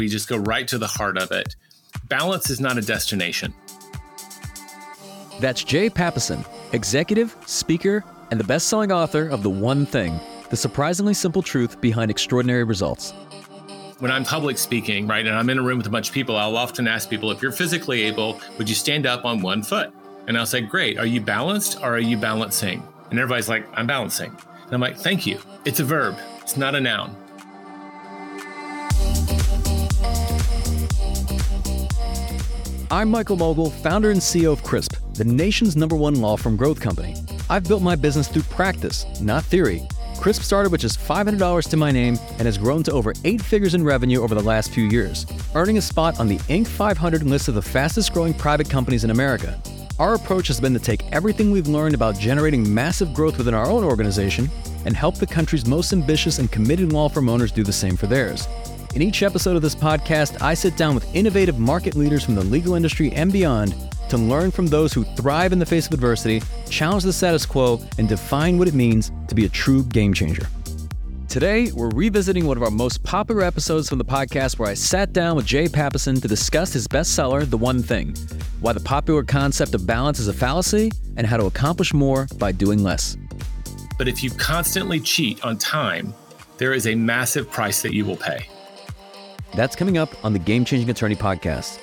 We just go right to the heart of it. Balance is not a destination. That's Jay Papasan, executive, speaker, and the best selling author of The One Thing The Surprisingly Simple Truth Behind Extraordinary Results. When I'm public speaking, right, and I'm in a room with a bunch of people, I'll often ask people, if you're physically able, would you stand up on one foot? And I'll say, great. Are you balanced or are you balancing? And everybody's like, I'm balancing. And I'm like, thank you. It's a verb, it's not a noun. I'm Michael Mogill, founder and CEO of CRISP, the nation's number one law firm growth company. I've built my business through practice, not theory. CRISP started with just $500 to my name and has grown to over eight figures in revenue over the last few years, earning a spot on the Inc. 500 list of the fastest growing private companies in America. Our approach has been to take everything we've learned about generating massive growth within our own organization and help the country's most ambitious and committed law firm owners do the same for theirs. In each episode of this podcast, I sit down with innovative market leaders from the legal industry and beyond to learn from those who thrive in the face of adversity, challenge the status quo, and define what it means to be a true game changer. Today, we're revisiting one of our most popular episodes from the podcast where I sat down with Jay Papasan to discuss his bestseller, The One Thing why the popular concept of balance is a fallacy, and how to accomplish more by doing less. But if you constantly cheat on time, there is a massive price that you will pay. That's coming up on the Game Changing Attorney podcast.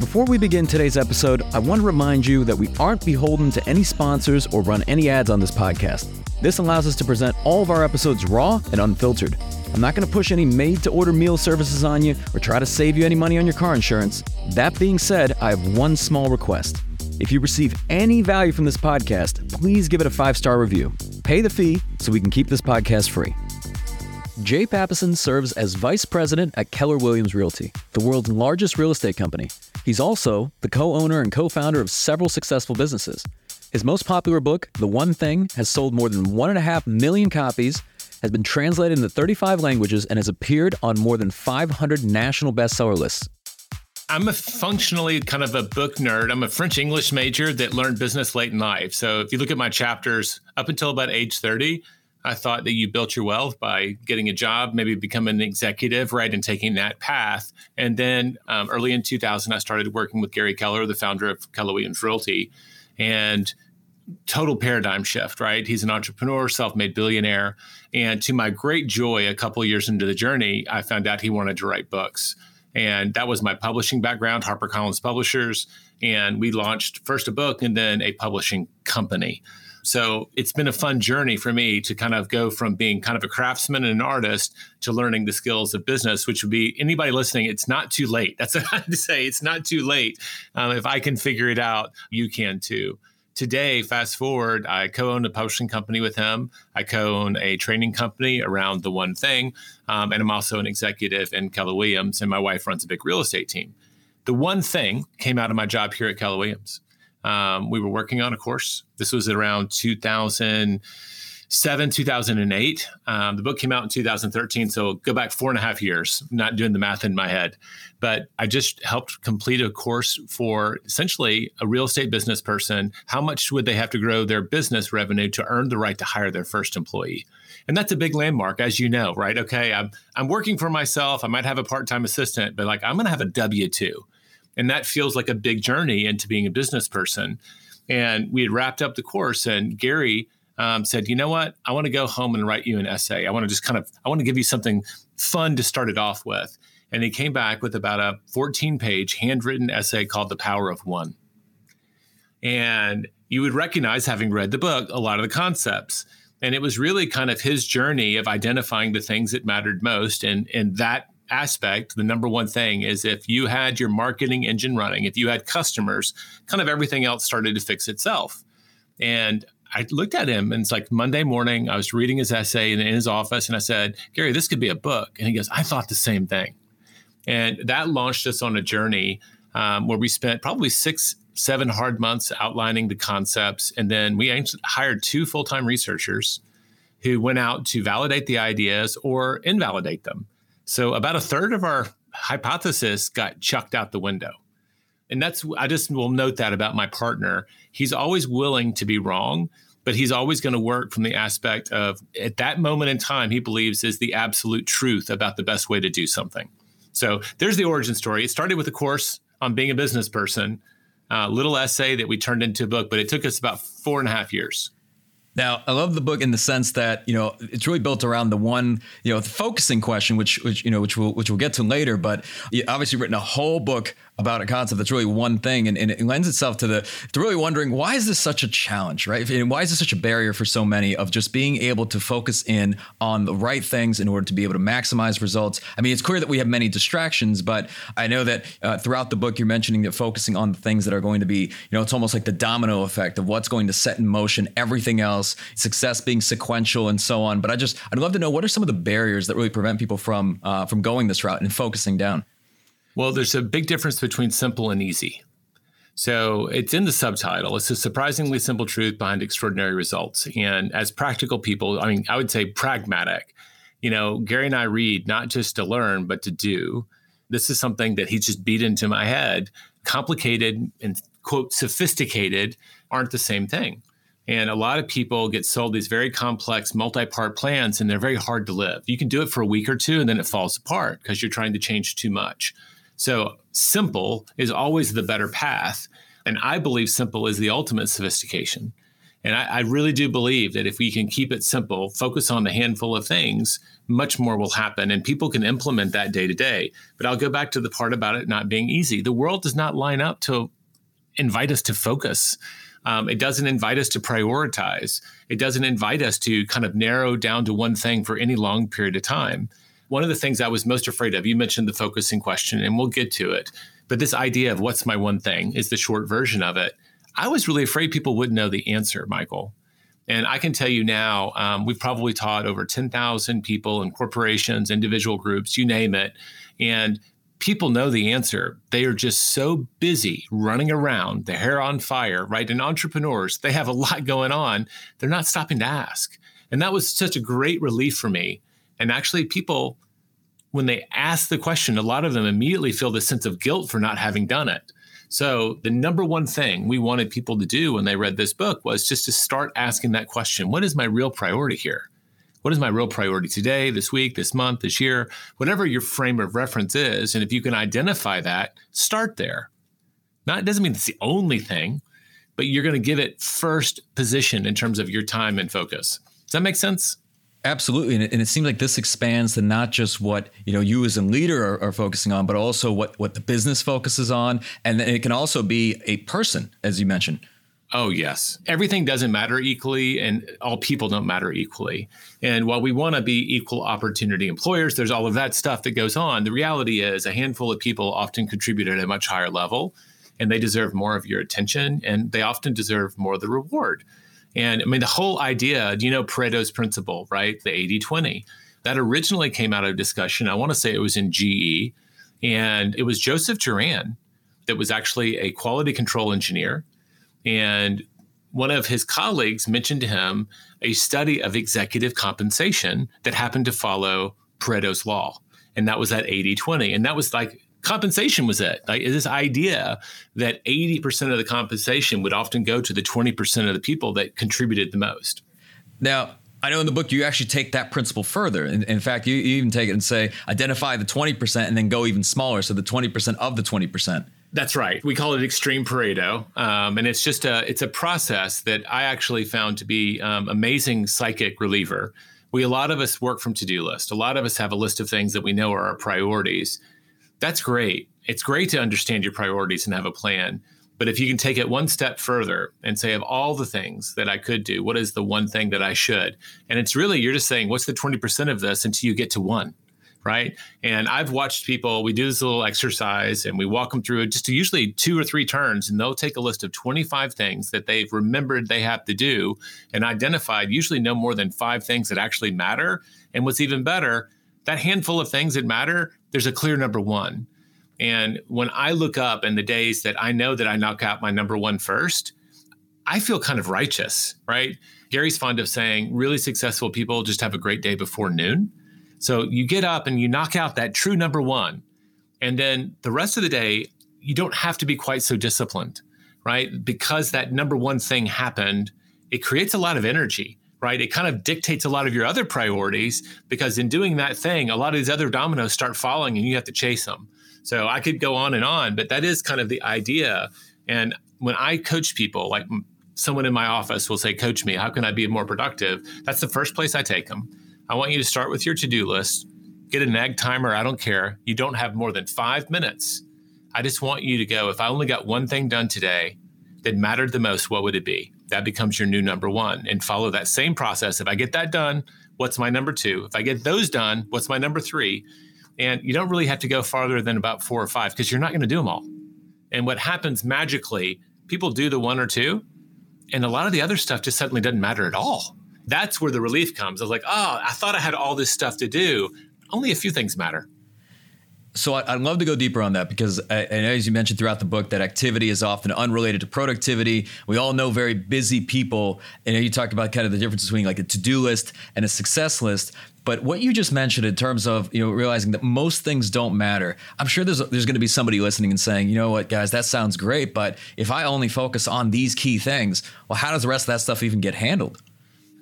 Before we begin today's episode, I want to remind you that we aren't beholden to any sponsors or run any ads on this podcast. This allows us to present all of our episodes raw and unfiltered. I'm not going to push any made to order meal services on you or try to save you any money on your car insurance. That being said, I have one small request. If you receive any value from this podcast, please give it a five star review. Pay the fee so we can keep this podcast free. Jay Papasan serves as vice president at Keller Williams Realty, the world's largest real estate company. He's also the co owner and co founder of several successful businesses. His most popular book, The One Thing, has sold more than 1.5 million copies, has been translated into 35 languages, and has appeared on more than 500 national bestseller lists. I'm a functionally kind of a book nerd. I'm a French English major that learned business late in life. So if you look at my chapters up until about age 30, I thought that you built your wealth by getting a job, maybe becoming an executive, right, and taking that path. And then um, early in 2000, I started working with Gary Keller, the founder of Keller Williams Realty, and total paradigm shift, right? He's an entrepreneur, self made billionaire. And to my great joy, a couple years into the journey, I found out he wanted to write books. And that was my publishing background, HarperCollins Publishers. And we launched first a book and then a publishing company. So it's been a fun journey for me to kind of go from being kind of a craftsman and an artist to learning the skills of business, which would be anybody listening, it's not too late. That's what I have to say. It's not too late. Um, if I can figure it out, you can too today, fast forward, I co own a publishing company with him. I co own a training company around the one thing. Um, and I'm also an executive in Keller Williams, and my wife runs a big real estate team. The one thing came out of my job here at Keller Williams. Um, we were working on a course. This was around 2000 seven, 2008. Um, the book came out in 2013. So go back four and a half years, not doing the math in my head. But I just helped complete a course for essentially a real estate business person. How much would they have to grow their business revenue to earn the right to hire their first employee? And that's a big landmark, as you know, right? Okay, I'm, I'm working for myself. I might have a part time assistant, but like I'm going to have a W 2. And that feels like a big journey into being a business person. And we had wrapped up the course, and Gary um, said, you know what? I want to go home and write you an essay. I want to just kind of, I want to give you something fun to start it off with. And he came back with about a 14 page handwritten essay called The Power of One. And you would recognize, having read the book, a lot of the concepts. And it was really kind of his journey of identifying the things that mattered most. And, and that aspect, the number one thing is if you had your marketing engine running, if you had customers, kind of everything else started to fix itself. And I looked at him and it's like Monday morning, I was reading his essay in, in his office and I said, Gary, this could be a book. And he goes, I thought the same thing. And that launched us on a journey um, where we spent probably six, seven hard months outlining the concepts. And then we hired two full time researchers who went out to validate the ideas or invalidate them. So about a third of our hypothesis got chucked out the window and that's I just will note that about my partner. He's always willing to be wrong, but he's always going to work from the aspect of at that moment in time, he believes is the absolute truth about the best way to do something. So there's the origin story. It started with a course on being a business person, a little essay that we turned into a book, but it took us about four and a half years. Now, I love the book in the sense that you know it's really built around the one you know the focusing question, which which you know which we'll which we'll get to later. But you obviously written a whole book about a concept that's really one thing, and, and it lends itself to the to really wondering why is this such a challenge, right? And why is this such a barrier for so many of just being able to focus in on the right things in order to be able to maximize results? I mean, it's clear that we have many distractions, but I know that uh, throughout the book you're mentioning that focusing on the things that are going to be, you know, it's almost like the domino effect of what's going to set in motion everything else, success being sequential and so on. But I just I'd love to know what are some of the barriers that really prevent people from uh, from going this route and focusing down. Well, there's a big difference between simple and easy. So it's in the subtitle. It's a surprisingly simple truth behind extraordinary results. And as practical people, I mean, I would say pragmatic. You know, Gary and I read not just to learn, but to do. This is something that he just beat into my head. Complicated and quote sophisticated aren't the same thing. And a lot of people get sold these very complex multi part plans and they're very hard to live. You can do it for a week or two and then it falls apart because you're trying to change too much. So simple is always the better path. And I believe simple is the ultimate sophistication. And I, I, really do believe that if we can keep it simple, focus on the handful of things, much more will happen and people can implement that day to day. But I'll go back to the part about it not being easy. The world does not line up to invite us to focus. Um, it doesn't invite us to prioritize. It doesn't invite us to kind of narrow down to one thing for any long period of time one of the things I was most afraid of, you mentioned the focusing question, and we'll get to it. But this idea of what's my one thing is the short version of it. I was really afraid people wouldn't know the answer, Michael. And I can tell you now, um, we've probably taught over 10,000 people in corporations, individual groups, you name it. And people know the answer. They are just so busy running around, the hair on fire, right? And entrepreneurs, they have a lot going on. They're not stopping to ask. And that was such a great relief for me and actually, people, when they ask the question, a lot of them immediately feel this sense of guilt for not having done it. So, the number one thing we wanted people to do when they read this book was just to start asking that question What is my real priority here? What is my real priority today, this week, this month, this year, whatever your frame of reference is? And if you can identify that, start there. Not, it doesn't mean it's the only thing, but you're going to give it first position in terms of your time and focus. Does that make sense? Absolutely, and it, and it, seems like this expands to not just what you know you as a leader are, are, focusing on, but also what what the business focuses on, and it can also be a person, as you mentioned. Oh yes, everything doesn't matter equally, and all people don't matter equally. And while we want to be equal opportunity employers, there's all of that stuff that goes on. The reality is, a handful of people often contribute at a much higher level, and they deserve more of your attention, and they often deserve more of the reward. And I mean, the whole idea, you know, Pareto's principle, right? The 80 20, that originally came out of discussion. I want to say it was in GE, and it was Joseph Juran that was actually a quality control engineer. And one of his colleagues mentioned to him a study of executive compensation that happened to follow Pareto's law. And that was at 80 20. And that was like compensation was it? Like this idea that 80% of the compensation would often go to the 20% of the people that contributed the most. Now, I know in the book you actually take that principle further. In, in fact, you, you, even take it and say identify the 20% and then go even smaller. So the 20% of the 20%. That's right. We call it extreme Pareto, um, and it's just a it's a process that I actually found to be um, amazing psychic reliever. We a lot of us work from to do list. A lot of us have a list of things that we know are our priorities, that's great. It's great to understand your priorities and have a plan. But if you can take it one step further and say, of all the things that I could do, what is the one thing that I should? And it's really, you're just saying, what's the 20% of this until you get to one, right? And I've watched people, we do this little exercise and we walk them through it just usually two or three turns, and they'll take a list of 25 things that they've remembered they have to do and identified, usually no more than five things that actually matter. And what's even better, that handful of things that matter, there's a clear number one. And when I look up in the days that I know that I knock out my number one first, I feel kind of righteous, right? Gary's fond of saying really successful people just have a great day before noon. So you get up and you knock out that true number one. And then the rest of the day, you don't have to be quite so disciplined, right? Because that number one thing happened, it creates a lot of energy, right? It kind of dictates a lot of your other priorities because in doing that thing, a lot of these other dominoes start falling and you have to chase them. So I could go on and on, but that is kind of the idea. And when I coach people, like someone in my office will say, Coach me, how can I be more productive? That's the first place I take them. I want you to start with your to do list, get a nag timer. I don't care. You don't have more than five minutes. I just want you to go, if I only got one thing done today that mattered the most, what would it be? That becomes your new number one. And follow that same process. If I get that done, what's my number two? If I get those done, what's my number three? And you don't really have to go farther than about four or five because you're not going to do them all. And what happens magically, people do the one or two, and a lot of the other stuff just suddenly doesn't matter at all. That's where the relief comes. I was like, oh, I thought I had all this stuff to do. Only a few things matter. So I'd love to go deeper on that because I, I as you mentioned throughout the book, that activity is often unrelated to productivity. We all know very busy people, and you talked about kind of the difference between like a to-do list and a success list. But what you just mentioned in terms of you know realizing that most things don't matter, I'm sure there's there's going to be somebody listening and saying, you know what, guys, that sounds great, but if I only focus on these key things, well, how does the rest of that stuff even get handled?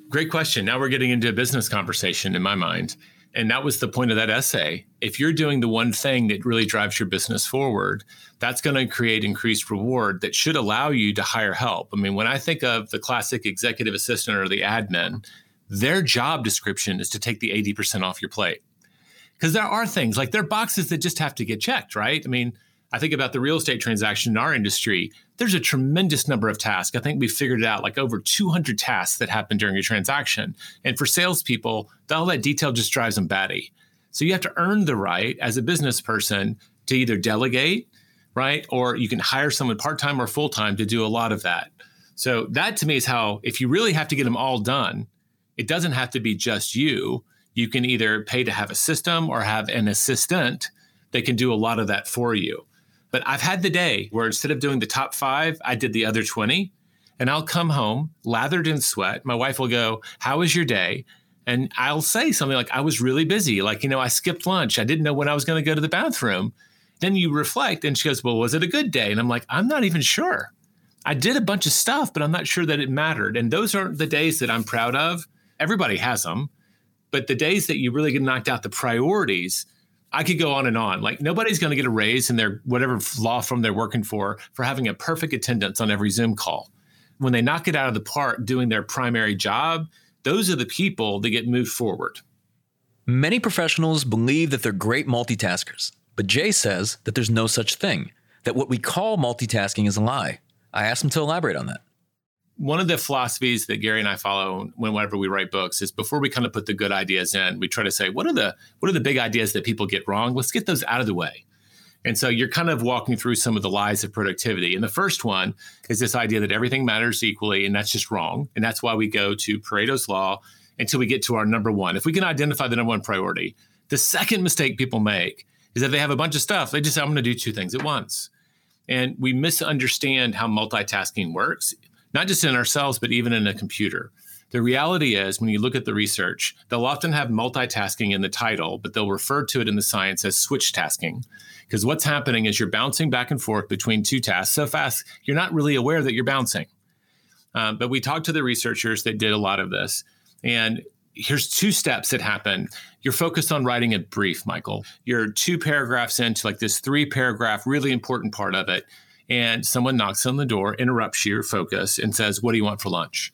Great question. Now we're getting into a business conversation in my mind. And that was the point of that essay. If you're doing the one thing that really drives your business forward, that's going to create increased reward that should allow you to hire help. I mean, when I think of the classic executive assistant or the admin, their job description is to take the 80% off your plate. Because there are things like there are boxes that just have to get checked, right? I mean, I think about the real estate transaction in our industry. There's a tremendous number of tasks. I think we figured it out like over 200 tasks that happen during a transaction. And for salespeople, all that detail just drives them batty. So you have to earn the right as a business person to either delegate, right? Or you can hire someone part time or full time to do a lot of that. So that to me is how, if you really have to get them all done, it doesn't have to be just you. You can either pay to have a system or have an assistant that can do a lot of that for you. But I've had the day where instead of doing the top five, I did the other 20. And I'll come home lathered in sweat. My wife will go, How was your day? And I'll say something like, I was really busy. Like, you know, I skipped lunch. I didn't know when I was going to go to the bathroom. Then you reflect, and she goes, Well, was it a good day? And I'm like, I'm not even sure. I did a bunch of stuff, but I'm not sure that it mattered. And those aren't the days that I'm proud of everybody has them, but the days that you really get knocked out the priorities, I could go on and on. Like nobody's going to get a raise in their whatever law firm they're working for for having a perfect attendance on every Zoom call. When they knock it out of the park doing their primary job, those are the people that get moved forward. Many professionals believe that they're great multitaskers, but Jay says that there's no such thing, that what we call multitasking is a lie. I asked him to elaborate on that one of the philosophies that Gary and I follow whenever we write books is before we kind of put the good ideas in, we try to say, what are the what are the big ideas that people get wrong? Let's get those out of the way. And so you're kind of walking through some of the lies of productivity. And the first one is this idea that everything matters equally, and that's just wrong. And that's why we go to Pareto's law until we get to our number one. If we can identify the number one priority, the second mistake people make is that they have a bunch of stuff. They just say, I'm going to do two things at once. And we misunderstand how multitasking works not just in ourselves, but even in a computer. The reality is, when you look at the research, they'll often have multitasking in the title, but they'll refer to it in the science as switch tasking. Because what's happening is you're bouncing back and forth between two tasks so fast, you're not really aware that you're bouncing. Um, but we talked to the researchers that did a lot of this. And here's two steps that happen. You're focused on writing a brief, Michael. You're two paragraphs into like this three paragraph, really important part of it and someone knocks on the door, interrupts your focus, and says, What do you want for lunch?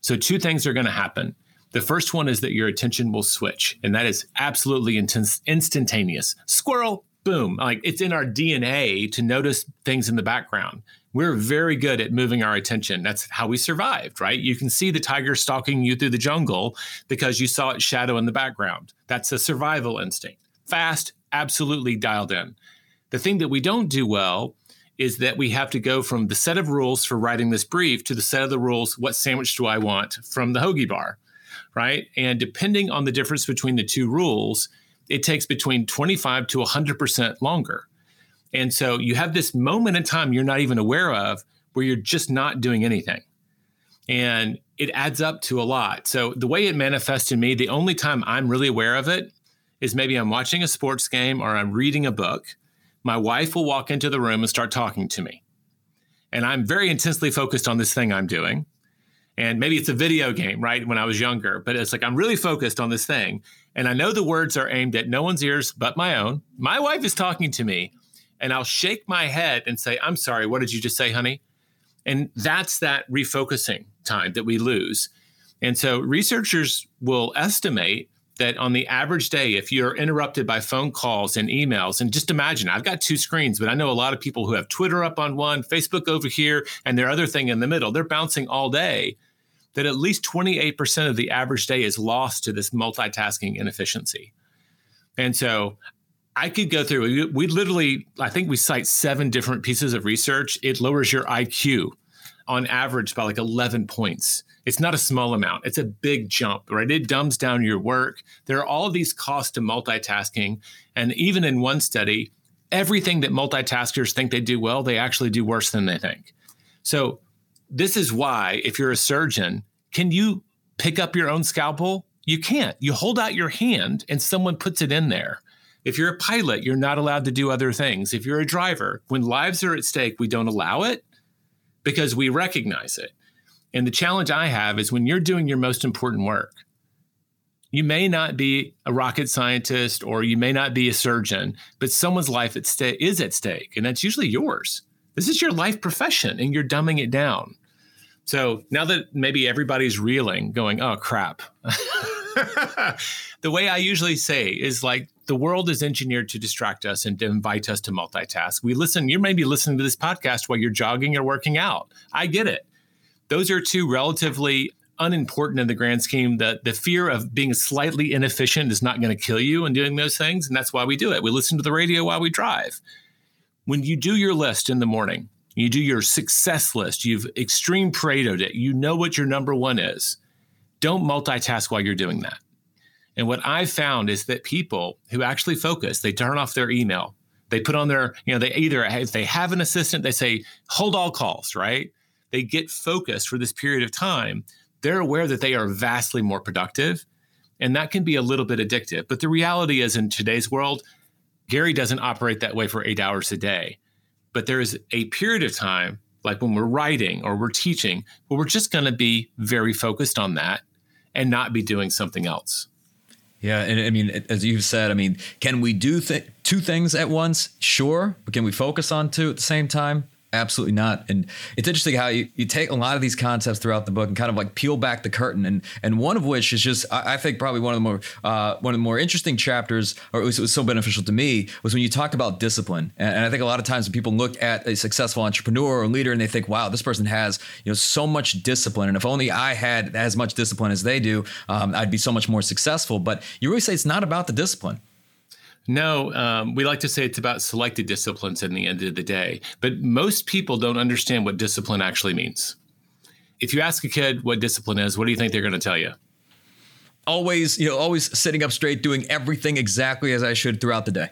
So, two things are going to happen. The first one is that your attention will switch, and that is absolutely intense, instantaneous. Squirrel, boom. Like it's in our DNA to notice things in the background. We're very good at moving our attention. That's how we survived, right? You can see the tiger stalking you through the jungle because you saw its shadow in the background. That's a survival instinct. Fast, absolutely dialed in. The thing that we don't do well is that we have to go from the set of rules for writing this brief to the set of the rules what sandwich do I want from the hoagie bar, right? And depending on the difference between the two rules, it takes between 25 to 100% longer. And so you have this moment in time you're not even aware of where you're just not doing anything. And it adds up to a lot. So the way it manifests in me, the only time I'm really aware of it is maybe I'm watching a sports game or I'm reading a book my wife will walk into the room and start talking to me. And I'm very intensely focused on this thing I'm doing. And maybe it's a video game, right? When I was younger, but it's like I'm really focused on this thing. And I know the words are aimed at no one's ears but my own. My wife is talking to me, and I'll shake my head and say, I'm sorry, what did you just say, honey? And that's that refocusing time that we lose. And so researchers will estimate that on the average day, if you're interrupted by phone calls and emails, and just imagine, I've got two screens, but I know a lot of people who have Twitter up on one, Facebook over here, and their other thing in the middle. They're bouncing all day that at least 28% of the average day is lost to this multitasking inefficiency. And so I could go through, we, we literally, I think we cite seven different pieces of research. It lowers your IQ on average by like 11 points. It's not a small amount, it's a big jump, right? It dumbs down your work. There are all these costs to multitasking. And even in one study, everything that multitaskers think they do well, they actually do worse than they think. So this is why, if you're a surgeon, can you pick up your own scalpel? You can't. You hold out your hand and someone puts it in there. If you're a pilot, you're not allowed to do other things. If you're a driver, when lives are at stake, we don't allow it because we recognize it. And the challenge I have is when you're doing your most important work, you may not be a rocket scientist or you may not be a surgeon, but someone's life at is at stake, and that's usually yours. This is your life profession, and you're dumbing it down. So now that maybe everybody's reeling, going, oh crap. the way I usually say is like the world is engineered to distract us and to invite us to multitask. We listen, you may be listening to this podcast while you're jogging or working out. I get it. Those are two relatively unimportant in the grand scheme. The, the fear of being slightly inefficient is not going to kill you in doing those things. And that's why we do it. We listen to the radio while we drive. When you do your list in the morning, you do your success list, you've extreme Paretoed it, you know what your number one is. Don't multitask while you're doing that. And what I've found is that people who actually focus, they turn off their email. They put on their, you know, they either, if they have an assistant, they say, hold all calls, right? They get focused for this period of time. They're aware that they are vastly more productive. And that can be a little bit addictive. But the reality is, in today's world, Gary doesn't operate that way for eight hours a day. But there is a period of time, like when we're writing or we're teaching, where we're just going to be very focused on that and not be doing something else. Yeah, and I mean, as you've said, I mean, can we do th- two things at once? Sure, but can we focus on two at the same time? Absolutely not. And it's interesting how you, you take a lot of these concepts throughout the book and kind of like peel back the curtain. And and one of which is just I, I think probably one of the more uh, one of the more interesting chapters, or it was, it was, so beneficial to me, was when you talked about discipline. And, and, I think a lot of times when people look at a successful entrepreneur or leader and they think, wow, this person has you know so much discipline, and if only I had as much discipline as they do, um, I'd be so much more successful. But you really say it's not about the discipline. No, um, we like to say it's about selected disciplines in the end of the day. But most people don't understand what discipline actually means. If you ask a kid what discipline is, what do you think they're going to tell you? Always, you know, always sitting up straight, doing everything exactly as I should throughout the day.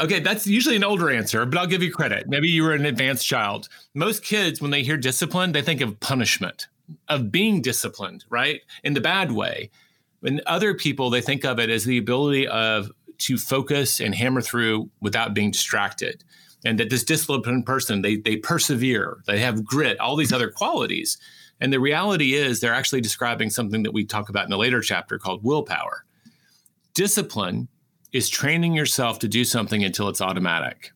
Okay, that's usually an older answer, but I'll give you credit. Maybe you were an advanced child. Most kids, when they hear discipline, they think of punishment, of being disciplined, right? In the bad way. And other people, they think of it as the ability of to focus and hammer through without being distracted. And that this disciplined person, they, they persevere, they have grit, all these other qualities. And the reality is, they're actually describing something that we talk about in a later chapter called willpower. Discipline is training yourself to do something until it's automatic.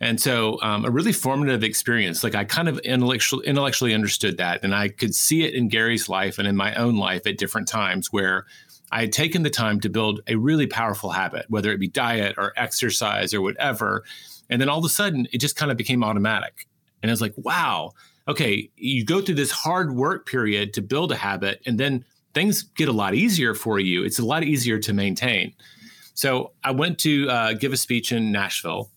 And so, um, a really formative experience. Like I kind of intellectually, intellectually understood that, and I could see it in Gary's life and in my own life at different times where I had taken the time to build a really powerful habit, whether it be diet or exercise or whatever. And then all of a sudden, it just kind of became automatic. And I was like, wow, okay, you go through this hard work period to build a habit, and then things get a lot easier for you. It's a lot easier to maintain. So I went to uh, give a speech in Nashville,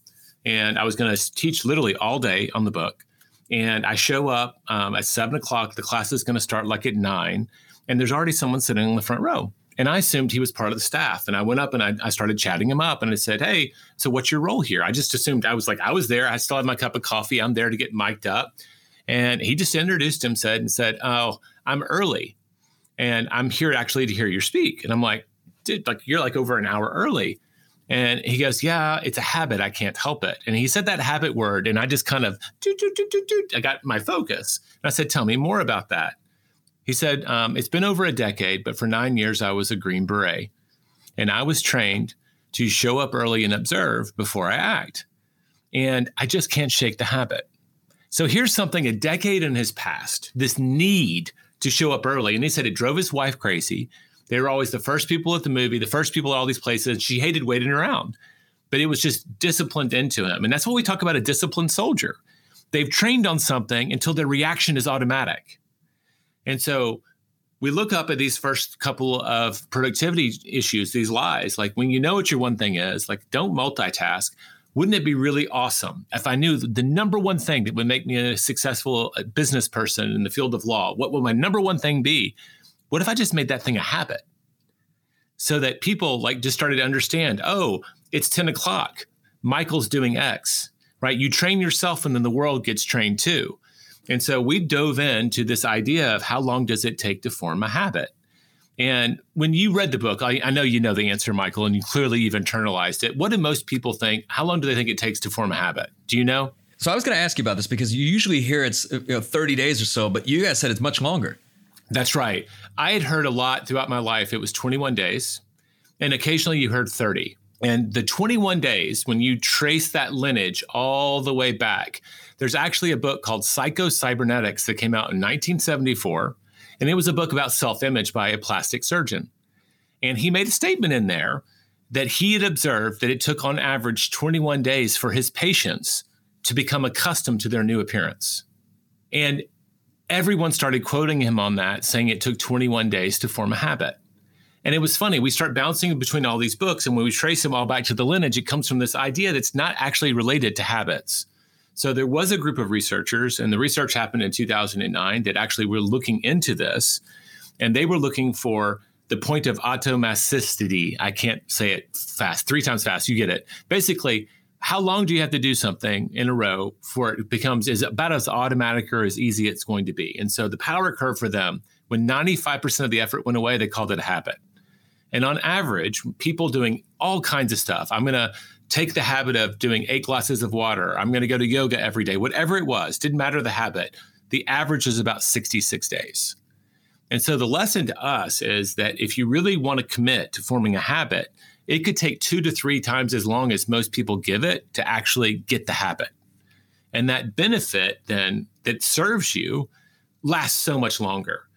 and I was going to teach literally all day on the book. And I show up um, at seven o'clock. The class is going to start like at nine, and there's already someone sitting in the front row. And I assumed he was part of the staff. And I went up and I, I, started chatting him up and I said, Hey, so what's your role here? I just assumed I was like, I was there. I still have my cup of coffee. I'm there to get mic'd up. And he just introduced himself and said, Oh, I'm early and I'm here actually to hear you speak. And I'm like, Dude, like you're like over an hour early. And he goes, Yeah, it's a habit. I can't help it. And he said that habit word. And I just kind of, I got my focus. And I said, Tell me more about that He said, um, It's been over a decade, but for nine years I was a Green Beret. And I was trained to show up early and observe before I act. And I just can't shake the habit. So here's something a decade in his past this need to show up early. And he said it drove his wife crazy. They were always the first people at the movie, the first people at all these places. She hated waiting around, but it was just disciplined into him. And that's what we talk about a disciplined soldier. They've trained on something until their reaction is automatic. And so we look up at these first couple of productivity issues, these lies, like when you know what your one thing is, like don't multitask. Wouldn't it be really awesome if I knew the number one thing that would make me a successful uh, business person in the field of law? What would my number one thing be? What if I just made that thing a habit? So that people like just started to understand, oh, it's 10 o'clock. Michael's doing X, right? You train yourself and then the world gets trained too. And so we dove into this idea of how long does it take to form a habit? And when you read the book, I, I, know you know the answer, Michael, and you clearly you've internalized it. What do most people think? How long do they think it takes to form a habit? Do you know? So I was going to ask you about this because you usually hear it's you know, 30 days or so, but you guys said it's much longer. That's right. I had heard a lot throughout my life. It was 21 days, and occasionally you heard 30. And the 21 days, when you trace that lineage all the way back, there's actually a book called Psycho Cybernetics that came out in 1974 and it was a book about self image by a plastic surgeon. And he made a statement in there that he had observed that it took on average 21 days for his patients to become accustomed to their new appearance. And everyone started quoting him on that, saying it took 21 days to form a habit. And it was funny. We start bouncing between all these books, and when we trace them all back to the lineage, it comes from this idea that's not actually related to habits. So there was a group of researchers, and the research happened in 2009 that actually were looking into this, and they were looking for the point of automaticity. I can't say it fast, three times fast. You get it. Basically, how long do you have to do something in a row for it becomes is about as automatic or as easy it's going to be? And so the power curve for them, when 95% of the effort went away, they called it a habit. And on average, people doing all kinds of stuff. I'm going to take the habit of doing eight glasses of water. I'm going to go to yoga every day, whatever it was, didn't matter the habit. The average is about 66 days. And so the lesson to us is that if you really want to commit to forming a habit, it could take two to three times as long as most people give it to actually get the habit. And that benefit then that serves you lasts so much longer.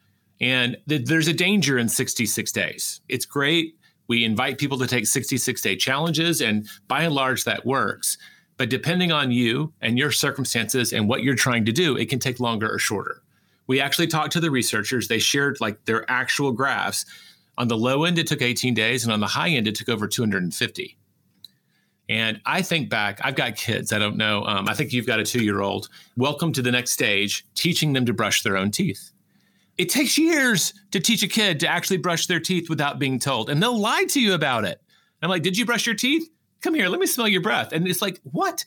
And th- there's a danger in 66 days. It's great we invite people to take 66 day challenges, and by and large, that works. But depending on you and your circumstances and what you're trying to do, it can take longer or shorter. We actually talked to the researchers. They shared like their actual graphs. On the low end, it took 18 days, and on the high end, it took over 250. And I think back, I've got kids. I don't know. Um, I think you've got a two year old. Welcome to the next stage, teaching them to brush their own teeth. It takes years to teach a kid to actually brush their teeth without being told, and they'll lie to you about it. I'm like, Did you brush your teeth? Come here, let me smell your breath. And it's like, What?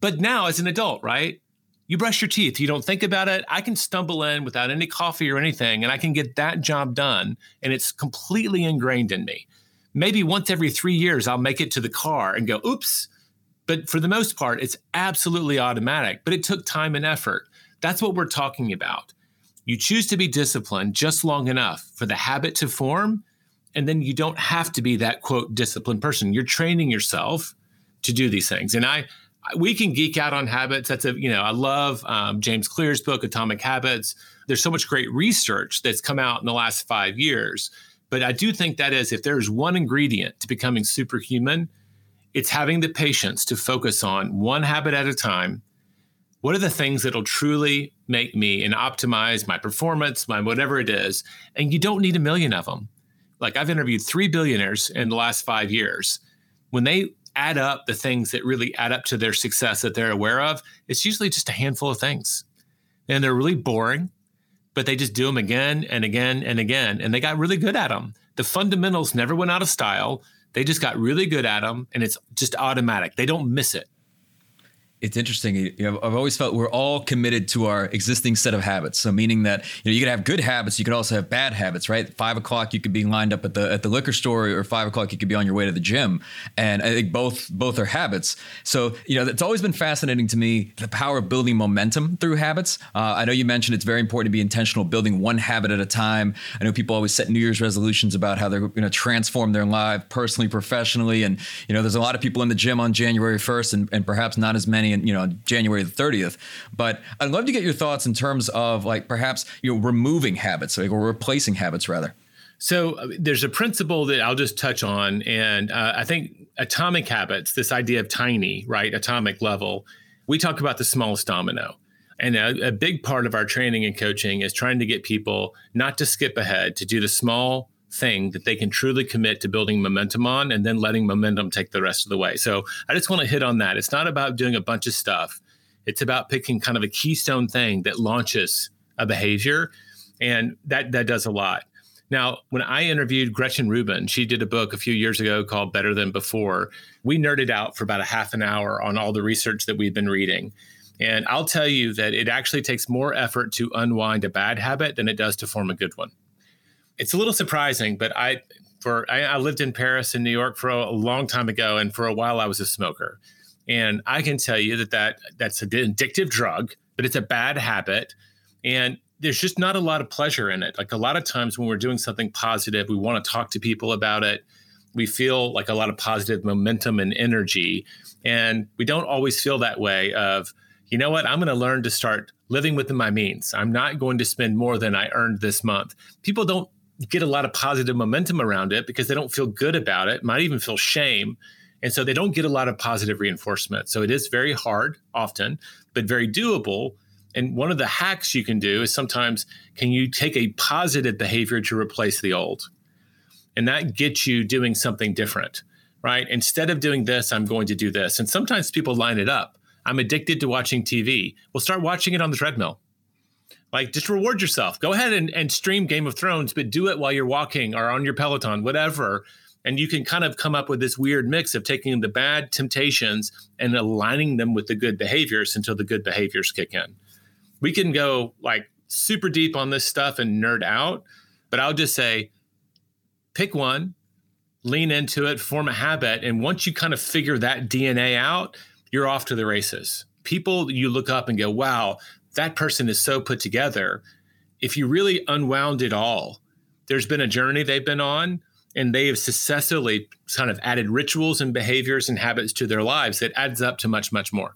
But now, as an adult, right? You brush your teeth, you don't think about it. I can stumble in without any coffee or anything, and I can get that job done. And it's completely ingrained in me. Maybe once every three years, I'll make it to the car and go, Oops. But for the most part, it's absolutely automatic. But it took time and effort. That's what we're talking about. You choose to be disciplined just long enough for the habit to form. And then you don't have to be that quote disciplined person. You're training yourself to do these things. And I, we can geek out on habits. That's a, you know, I love um, James Clear's book, Atomic Habits. There's so much great research that's come out in the last five years. But I do think that is, if there's one ingredient to becoming superhuman, it's having the patience to focus on one habit at a time what are the things that'll truly make me and optimize my performance, my whatever it is? And you don't need a million of them. Like I've interviewed three billionaires in the last five years. When they add up the things that really add up to their success that they're aware of, it's usually just a handful of things. And they're really boring, but they just do them again and again and again. And they got really good at them. The fundamentals never went out of style. They just got really good at them and it's just automatic. They don't miss it. It's interesting. You know, I've always felt we're all committed to our existing set of habits. So meaning that you know you can have good habits, you can also have bad habits, right? Five o'clock you could be lined up at the at the liquor store, or five o'clock you could be on your way to the gym, and I think both both are habits. So you know it's always been fascinating to me the power of building momentum through habits. Uh, I know you mentioned it's very important to be intentional, building one habit at a time. I know people always set New Year's resolutions about how they're going to transform their life personally, professionally, and you know there's a lot of people in the gym on January 1st, and, and perhaps not as many you know January the 30th. But I'd love to get your thoughts in terms of like perhaps you know removing habits like, or replacing habits rather. So uh, there's a principle that I'll just touch on, and uh, I think atomic habits, this idea of tiny, right, atomic level. We talk about the smallest domino. And a, a, big part of our training and coaching is trying to get people not to skip ahead, to do the small thing that they can truly commit to building momentum on and then letting momentum take the rest of the way. So I just want to hit on that. It's not about doing a bunch of stuff, it's about picking kind of a keystone thing that launches a behavior. And that, that does a lot. Now, when I interviewed Gretchen Rubin, she did a book a few years ago called Better Than Before. We nerded out for about a half an hour on all the research that we've been reading. And I'll tell you that it actually takes more effort to unwind a bad habit than it does to form a good one it's a little surprising, but I for I, I, lived in Paris and New York for a, a, long time ago, and for a while I was a smoker, and I can tell you that that that's an addictive drug, but it's a bad habit, and there's just not a lot of pleasure in it. Like a lot of times when we're doing something positive, we want to talk to people about it. We feel like a lot of positive momentum and energy, and we don't always feel that way. Of you know what, I'm going to learn to start living within my means. I'm not going to spend more than I earned this month. People don't get a lot of positive momentum around it because they don't feel good about it, might even feel shame. And so they don't get a lot of positive reinforcement. So it is very hard often, but very doable. And one of the hacks you can do is sometimes can you take a positive behavior to replace the old? And that gets you doing something different, right? Instead of doing this, I'm going to do this. And sometimes people line it up. I'm addicted to watching TV. Well, start watching it on the treadmill like just reward yourself. Go ahead and, and stream Game of Thrones, but do it while you're walking or on your Peloton, whatever. And you can kind of come up with this weird mix of taking the bad temptations and aligning them with the good behaviors until the good behaviors kick in. We can go like super deep on this stuff and nerd out, but I'll just say pick one, lean into it, form a habit. And once you kind of figure that DNA out, you're off to the races. People you look up and go, wow, that person is so put together. If you really unwound it all, there's been a journey they've been on and they have successfully kind of added rituals and behaviors and habits to their lives that adds up to much, much more.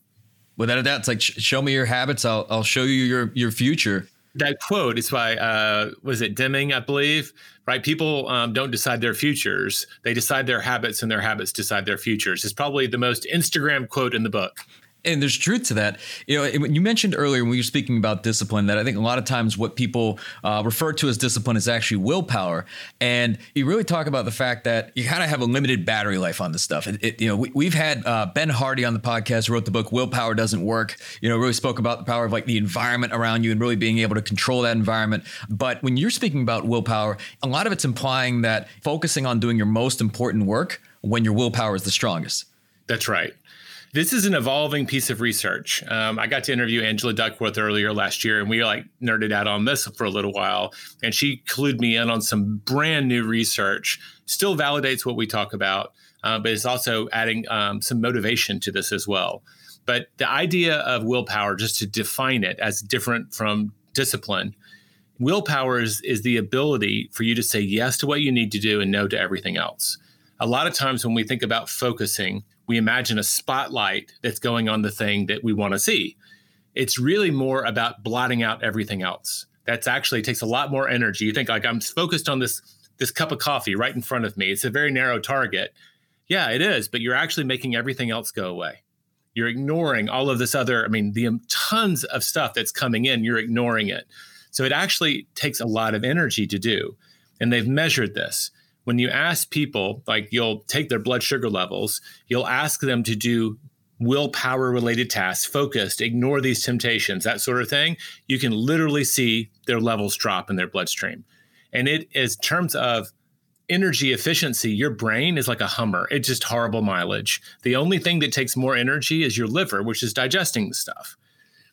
Without a doubt, it's like show me your habits, I'll I'll show you your your future. That quote is by uh, was it Deming, I believe. Right, people um, don't decide their futures; they decide their habits, and their habits decide their futures. It's probably the most Instagram quote in the book and there's truth to that. You know, you mentioned earlier when we were speaking about discipline that I think a lot of times what people uh, refer to as discipline is actually willpower, and you really talk about the fact that you kind of have a limited battery life on this stuff. It, it, you know, we, have had uh, Ben Hardy on the podcast, wrote the book "Willpower Doesn't Work." You know, really spoke about the power of like the environment around you and really being able to control that environment. But when you're speaking about willpower, a lot of it's implying that focusing on doing your most important work when your willpower is the strongest. That's right. This is an evolving piece of research. Um, I got to interview Angela Duckworth earlier last year, and we like nerded out on this for a little while. And she clued me in on some brand new research. Still validates what we talk about, uh, but it's also adding um, some motivation to this as well. But the idea of willpower, just to define it as different from discipline, willpower is, is the ability for you to say yes to what you need to do and no to everything else. A lot of times when we think about focusing, we imagine a spotlight that's going on the thing that we want to see. It's really more about blotting out everything else. That's actually takes a lot more energy. You think like I'm focused on this this cup of coffee right in front of me. It's a very narrow target. Yeah, it is, but you're actually making everything else go away. You're ignoring all of this other, I mean, the um, tons of stuff that's coming in, you're ignoring it. So it actually takes a lot of energy to do. And they've measured this when you ask people, like you'll take their blood sugar levels, you'll ask them to do willpower related tasks, focused, ignore these temptations, that sort of thing, you can literally see their levels drop in their bloodstream. And it is terms of energy efficiency, your brain is like a Hummer. It's just horrible mileage. The only thing that takes more energy is your liver, which is digesting the stuff.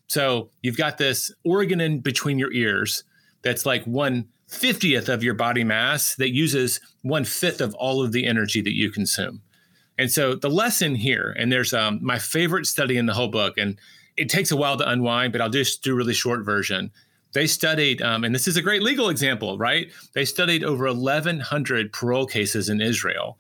So you've got this organ in between your ears that's like one fiftieth of your body mass that uses one fifth of all of the energy that you consume. And so the lesson here, and there's um, my favorite study in the whole book, and it takes a while to unwind, but I'll just do a really short version. They studied, um, and this is a great legal example, right? They studied over 1,100 parole cases in Israel,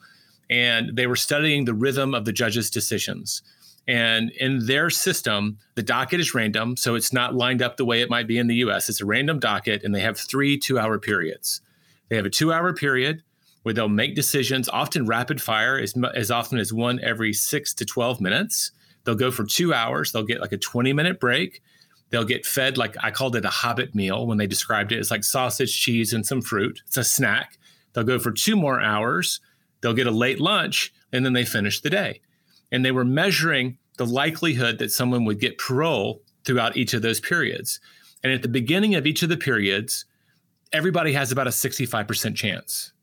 and they were studying the rhythm of the judge's decisions. And in their system, the docket is random, so it's not lined up the way it might be in the US. It's a random docket, and they have three two hour periods. They have a two hour period where they'll make decisions, often rapid fire, as, as often as one every six to 12 minutes. They'll go for two hours, they'll get like a 20 minute break. They'll get fed, like I called it a hobbit meal when they described it. It's like sausage, cheese, and some fruit. It's a snack. They'll go for two more hours. They'll get a late lunch, and then they finish the day. And they were measuring the likelihood that someone would get parole throughout each of those periods. And at the beginning of each of the periods, everybody has about a 65% chance.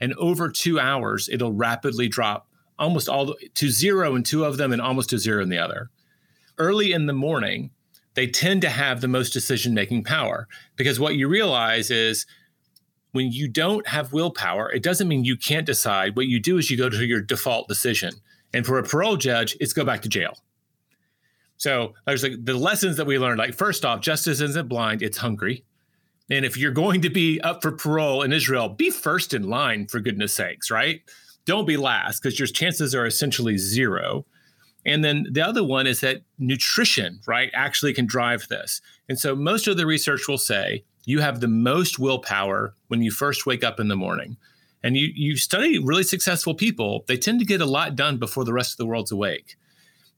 And over two hours, it'll rapidly drop almost all to zero in two of them and almost to zero in the other. Early in the morning, they tend to have the most decision making power because what you realize is when you don't have willpower, it doesn't mean you can't decide. What you do is you go to your default decision. And for a parole judge, it's go back to jail. So there's like the lessons that we learned. Like, first off, justice isn't blind, it's hungry. And if you're going to be up for parole in Israel, be first in line for goodness sakes, right? Don't be last because your chances are essentially zero. And then the other one is that nutrition, right, actually can drive this. And so most of the research will say you have the most willpower when you first wake up in the morning. And you you study really successful people, they tend to get a lot done before the rest of the world's awake.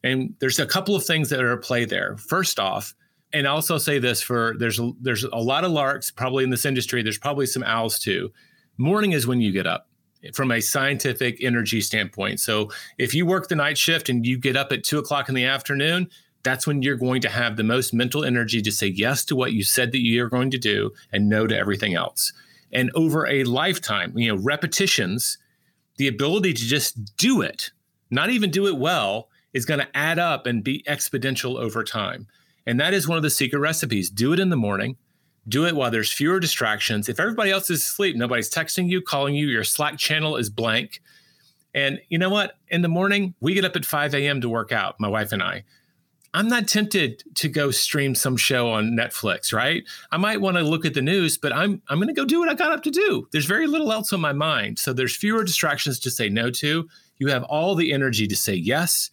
And there's a couple of things that are at play there. First off, and I'll also say this for there's a, there's a lot of larks probably in this industry. There's probably some owls too. Morning is when you get up from a scientific energy standpoint. So if you work the night shift and you get up at two o'clock in the afternoon, that's when you're going to have the most mental energy to say yes to what you said that you're going to do and no to everything else. And over a lifetime, you know, repetitions, the ability to just do it, not even do it well, is going to add up and be exponential over time. And that is one of the secret recipes. Do it in the morning. Do it while there's fewer distractions. If everybody else is asleep, nobody's texting you, calling you, your Slack channel is blank. And you know what? In the morning, we get up at 5 a.m. to work out, my wife and I. I'm not tempted to go stream some show on Netflix, right? I might want to look at the news, but I'm I'm going to go do what I got up to do. There's very little else on my mind. So there's fewer distractions to say no to. You have all the energy to say yes.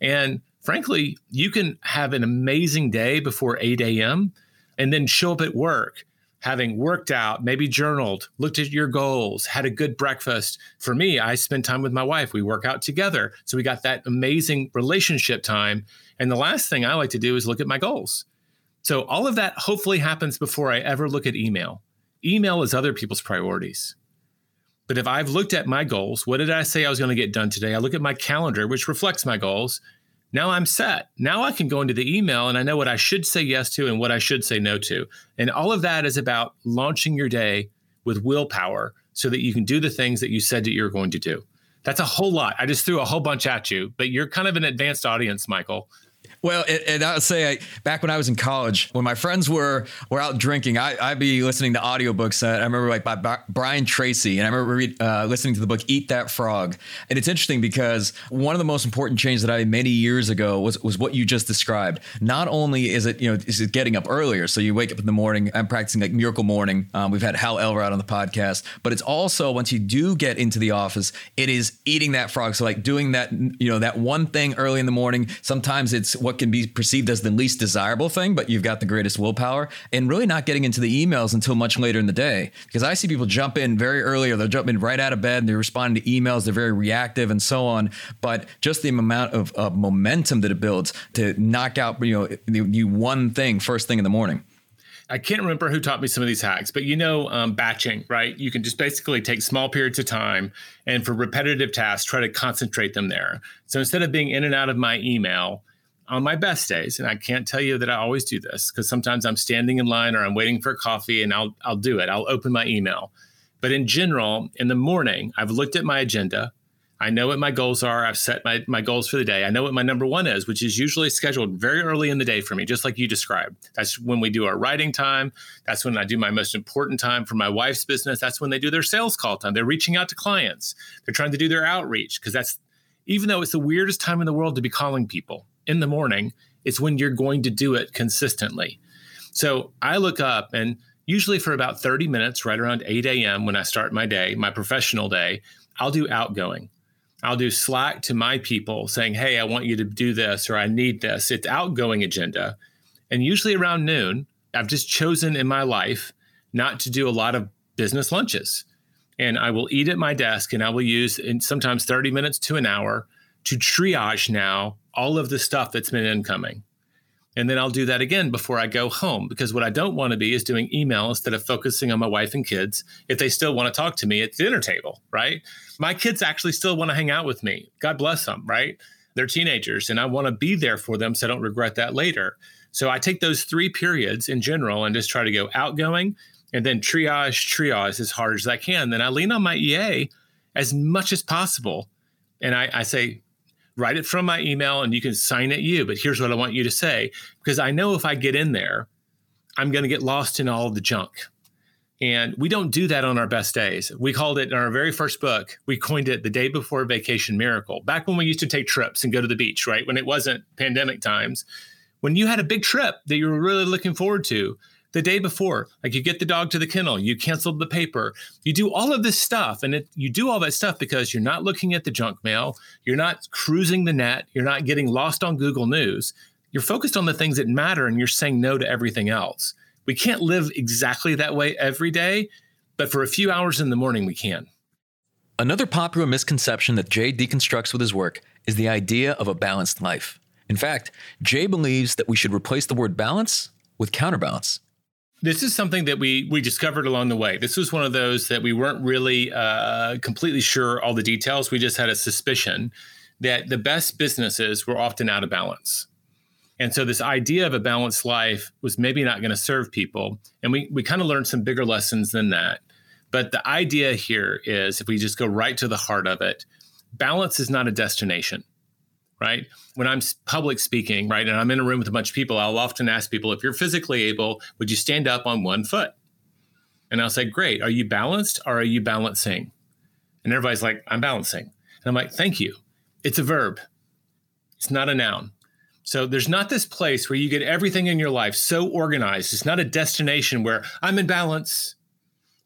And frankly, you can have an amazing day before 8 a.m. and then show up at work having worked out, maybe journaled, looked at your goals, had a good breakfast. For me, I spend time with my wife. We work out together. So we got that amazing relationship time. And the last thing I like to do is look at my goals. So all of that hopefully happens before I ever look at email. Email is other people's priorities. But if I've looked at my goals, what did I say I was going to get done today? I look at my calendar, which reflects my goals, now I'm set. Now I can go into the email and I know what I should say yes to and what I should say no to. And all of that is about launching your day with willpower so that you can do the things that you said that you're going to do. That's a whole lot. I just threw a whole bunch at you, but you're kind of an advanced audience, Michael. Well, and I would say I, back when I was in college, when my friends were were out drinking, I, would be listening to audiobooks. Uh, I remember like by Brian Tracy, and I remember read, uh, listening to the book "Eat That Frog." And it's interesting because one of the most important changes that I made many years ago was was what you just described. Not only is it you know is it getting up earlier, so you wake up in the morning. I'm practicing like Miracle Morning. Um, we've had Hal Elrod on the podcast, but it's also once you do get into the office, it is eating that frog. So like doing that you know that one thing early in the morning. Sometimes it's what can be perceived as the least desirable thing, but you've got the greatest willpower, and really not getting into the emails until much later in the day. Because I see people jump in very early, or they're jumping right out of bed, and they're responding to emails, they're very reactive, and so on. But just the amount of, of momentum that it builds to knock out, you know, you one thing first thing in the morning. I can't remember who taught me some of these hacks, but you know, um, batching, right? You can just basically take small periods of time and for repetitive tasks, try to concentrate them there. So instead of being in and out of my email on my best days, and I can't tell you that I always do this because sometimes I'm standing in line or I'm waiting for coffee and I'll I'll do it. I'll open my email. But in general, in the morning, I've looked at my agenda. I know what my goals are. I've set my, my goals for the day. I know what my number one is, which is usually scheduled very early in the day for me, just like you described. That's when we do our writing time. That's when I do my most important time for my wife's business. That's when they do their sales call time. They're reaching out to clients. They're trying to do their outreach because that's, even though it's the weirdest time in the world to be calling people in the morning, it's when you're going to do it consistently. So I look up and usually for about 30 minutes, right around 8 a.m., when I start my day, my professional day, I'll do outgoing. I'll do Slack to my people saying, hey, I want you to do this or I need this. It's outgoing agenda. And usually around noon, I've just chosen in my life not to do a lot of business lunches. And I will eat at my desk and I will use in sometimes 30 minutes to an hour to triage now all of the stuff that's been incoming. And then I'll do that again before I go home because what I don't want to be is doing email instead of focusing on my wife and kids if they still want to talk to me at the dinner table, right? My kids actually still want to hang out with me. God bless them, right? They're teenagers and I want to be there for them so I don't regret that later. So I take those three periods in general and just try to go outgoing and then triage, triage as hard as I can. Then I lean on my EA as much as possible. And I, I say, write it from my email and you can sign it you. But here's what I want you to say because I know if I get in there, I'm going to get lost in all the junk. And we don't do that on our best days. We called it in our very first book, we coined it the day before vacation miracle. Back when we used to take trips and go to the beach, right? When it wasn't pandemic times, when you had a big trip that you were really looking forward to, the day before. Like you get the dog to the kennel, you canceled the paper, you do all of this stuff. And it, you do all that stuff because you're not looking at the junk mail, you're not cruising the net, you're not getting lost on Google News. You're focused on the things that matter and you're saying no to everything else. We can't live exactly that way every day, but for a few hours in the morning, we can. Another popular misconception that Jay deconstructs with his work is the idea of a balanced life. In fact, Jay believes that we should replace the word balance with counterbalance this is something that we we discovered along the way. This was one of those that we weren't really uh, completely sure all the details. We just had a suspicion that the best businesses were often out of balance. And so this idea of a balanced life was maybe not going to serve people. And we we kind of learned some bigger lessons than that. But the idea here is if we just go right to the heart of it, balance is not a destination right? When I'm public speaking, right, and I'm in a room with a bunch of people, I'll often ask people, if you're physically able, would you stand up on one foot? And I'll say, great. Are you balanced or are you balancing? And everybody's like, I'm balancing. And I'm like, thank you. It's a verb, it's not a noun. So there's not this place where you get everything in your life so organized. It's not a destination where I'm in balance.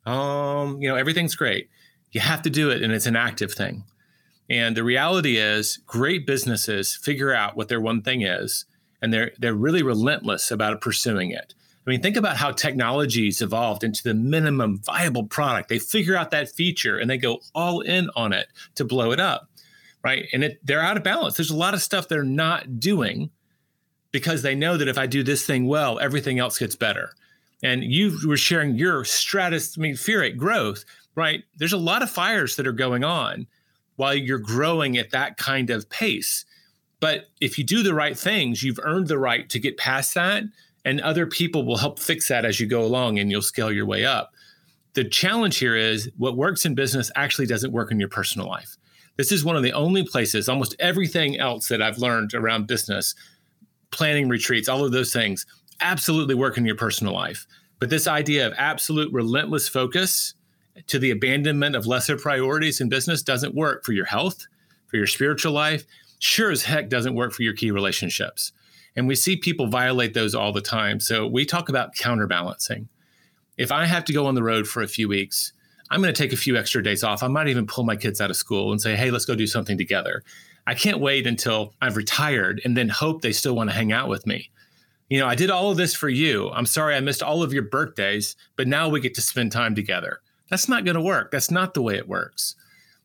Um, you know, everything's great. You have to do it, and it's an active thing. And the reality is, great businesses figure out what their one thing is, and they're they're really relentless about pursuing it. I mean, think about how technology's evolved into the minimum viable product. They figure out that feature and they go all in on it to blow it up, right? And it, they're out of balance. There's a lot of stuff they're not doing because they know that if I do this thing well, everything else gets better. And you were sharing your stratus, I stratospheric growth, right? There's a lot of fires that are going on while you're growing at that kind of pace. But if you do the right things, you've earned the right to get past that, and other people will help fix that as you go along and you'll scale your way up. The challenge here is what works in business actually doesn't work in your personal life. This is one of the only places, almost everything else that I've learned around business, planning retreats, all of those things absolutely work in your personal life. But this idea of absolute relentless focus to the abandonment of lesser priorities in business doesn't work for your health, for your spiritual life, sure as heck doesn't work for your key relationships. And we see people violate those all the time. So we talk about counterbalancing. If I have to go on the road for a few weeks, I'm going to take a few extra days off. I might even pull my kids out of school and say, hey, let's go do something together. I can't wait until I've retired and then hope they still want to hang out with me. You know, I did all of this for you. I'm sorry I missed all of your birthdays, but now we get to spend time together. That's not going to work. That's not the way it works.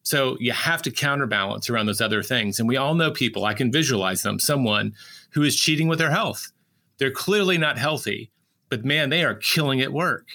So you have to counterbalance around those other things. And we all know people, I can visualize them, someone who is cheating with their health. They're clearly not healthy, but man, they are killing at work,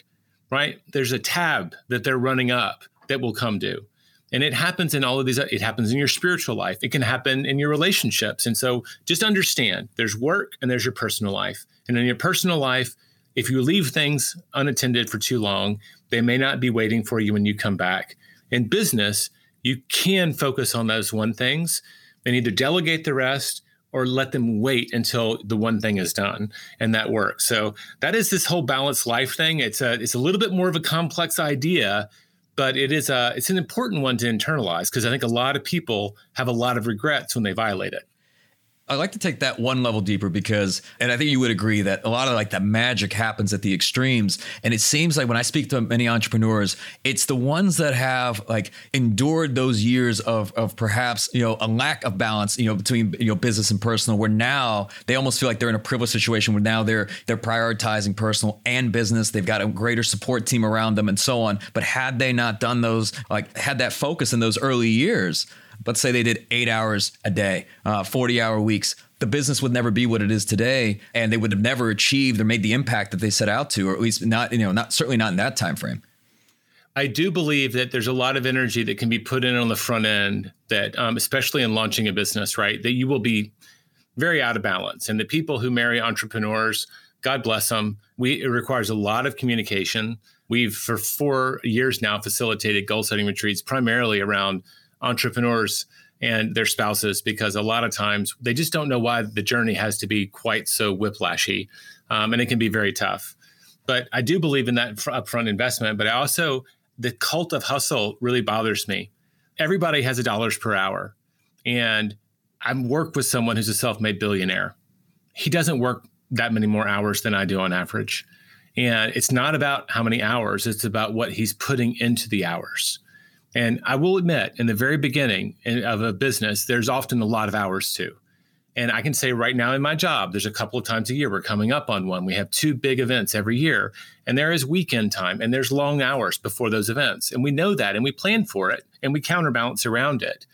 right? There's a tab that they're running up that will come due. And it happens in all of these, it happens in your spiritual life, it can happen in your relationships. And so just understand there's work and there's your personal life. And in your personal life, if you leave things unattended for too long, they may not be waiting for you when you come back. In business, you can focus on those one things and either delegate the rest or let them wait until the one thing is done and that works. So that is this whole balanced life thing. It's a it's a little bit more of a complex idea, but it is a it's an important one to internalize because I think a lot of people have a lot of regrets when they violate it. I like to take that one level deeper because, and I think you would agree that a lot of like the magic happens at the extremes. And it seems like when I speak to many entrepreneurs, it's the ones that have like endured those years of, of perhaps, you know, a lack of balance, you know, between, you know, business and personal, where now they almost feel like they're in a privileged situation where now they're, they're prioritizing personal and business. They've got a greater support team around them and so on. But had they not done those, like had that focus in those early years, let's say they did eight hours a day, uh, 40 hour weeks, the business would never be what it is today. And they would have never achieved or made the impact that they set out to, or at least not, you know, not certainly not in that time frame. I do believe that there's a lot of energy that can be put in on the front end that, um, especially in launching a business, right, that you will be very out of balance. And the people who marry entrepreneurs, God bless them, we, it requires a lot of communication. We've, for four years now, facilitated goal setting retreats primarily around entrepreneurs and their spouses because a lot of times they just don't know why the journey has to be quite so whiplashy um, and it can be very tough. But i do believe in that upfront investment but i also the cult of hustle really bothers me. Everybody has a dollars per hour and i work with someone who's a self-made billionaire. He doesn't work that many more hours than i do on average. And it's not about how many hours it's about what he's putting into the hours and I will admit, in the very beginning of a business, there's often a lot of hours too. And I can say right now in my job, there's a couple of times a year we're coming up on one. We have two big events every year, and there is weekend time and there's long hours before those events. And we know that and we plan for it and we counterbalance around it.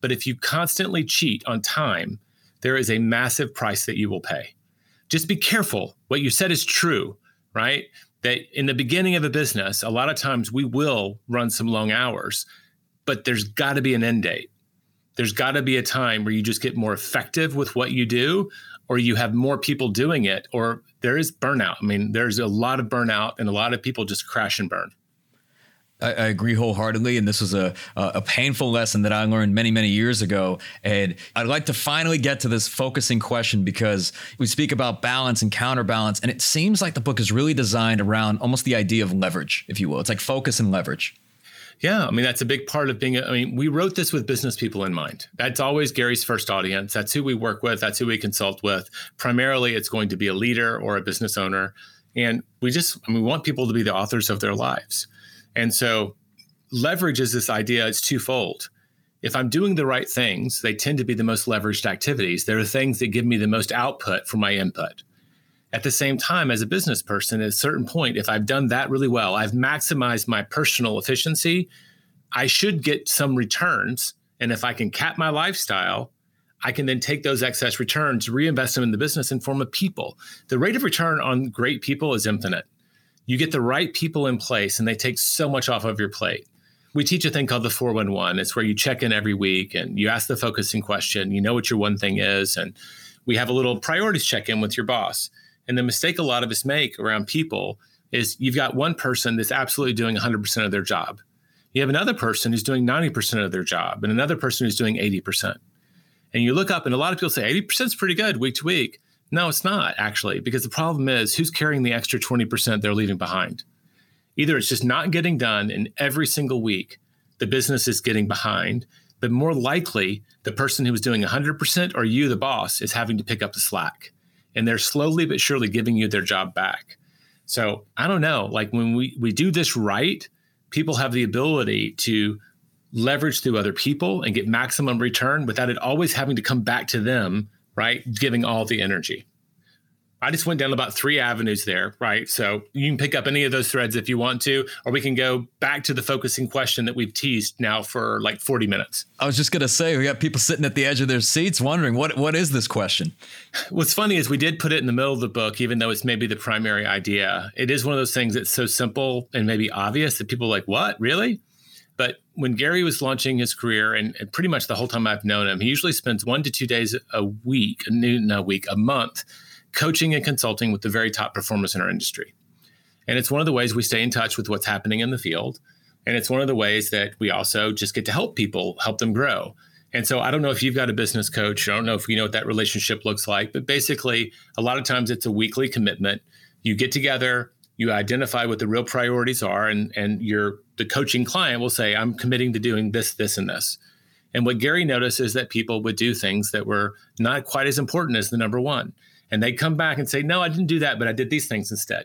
But if you constantly cheat on time, there is a massive price that you will pay. Just be careful. What you said is true, right? That in the beginning of a business, a lot of times we will run some long hours, but there's got to be an end date. There's got to be a time where you just get more effective with what you do, or you have more people doing it, or there is burnout. I mean, there's a lot of burnout and a lot of people just crash and burn. I, I, agree wholeheartedly, and this was a a painful lesson that I learned many many years ago. And I'd like to finally get to this focusing question because we speak about balance and counterbalance, and it seems like the book is really designed around almost the idea of leverage, if you will. It's like focus and leverage. Yeah, I mean that's a big part of being. A, I mean, we wrote this with business people in mind. That's always Gary's first audience. That's who we work with. That's who we consult with. Primarily, it's going to be a leader or a business owner, and we just I mean, we want people to be the authors of their lives. And so leverage is this idea, it's twofold. If I'm doing the right things, they tend to be the most leveraged activities. They're the things that give me the most output for my input. At the same time, as a business person, at a certain point, if I've done that really well, I've maximized my personal efficiency, I should get some returns. And if I can cap my lifestyle, I can then take those excess returns, reinvest them in the business in form of people. The rate of return on great people is infinite you get the right people in place and they take so much off of your plate. We teach a thing called the 411. It's where you check in every week and you ask the focusing question. You know what your one thing is. And we have a little priorities check in with your boss. And the mistake a lot of us make around people is you've got one person that's absolutely doing 100% of their job. You have another person who's doing 90% of their job and another person who's doing 80%. And you look up, and a lot of people say 80% is pretty good week to week. No, it's not actually, because the problem is who's carrying the extra 20% they're leaving behind? Either it's just not getting done, and every single week the business is getting behind, but more likely the person who was doing 100% or you, the boss, is having to pick up the slack. And they're slowly but surely giving you their job back. So I don't know, like when we, we do this right, people have the ability to leverage through other people and get maximum return without it always having to come back to them right? Giving all the energy. I just went down about three avenues there, right? So you can pick up any of those threads if you want to, or we can go back to the focusing question that we've teased now for like 40 minutes. I was just going to say, we got people sitting at the edge of their seats wondering what, what is this question? What's funny is we did put it in the middle of the book, even though it's maybe the primary idea. It is one of those things that's so simple and maybe obvious that people are like, what, really? But when Gary was launching his career, and, and, pretty much the whole time I've known him, he usually spends one to two days a week, a week, a month, coaching and consulting with the very top performers in our industry. And it's one of the ways we stay in touch with what's happening in the field. And it's one of the ways that we also just get to help people, help them grow. And so I don't know if you've got a business coach. I don't know if you know what that relationship looks like, but basically, a lot of times it's a weekly commitment. You get together, you identify what the real priorities are, and and your the coaching client will say, "I'm committing to doing this, this, and this." And what Gary noticed is that people would do things that were not quite as important as the number one, and they'd come back and say, "No, I didn't do that, but I did these things instead."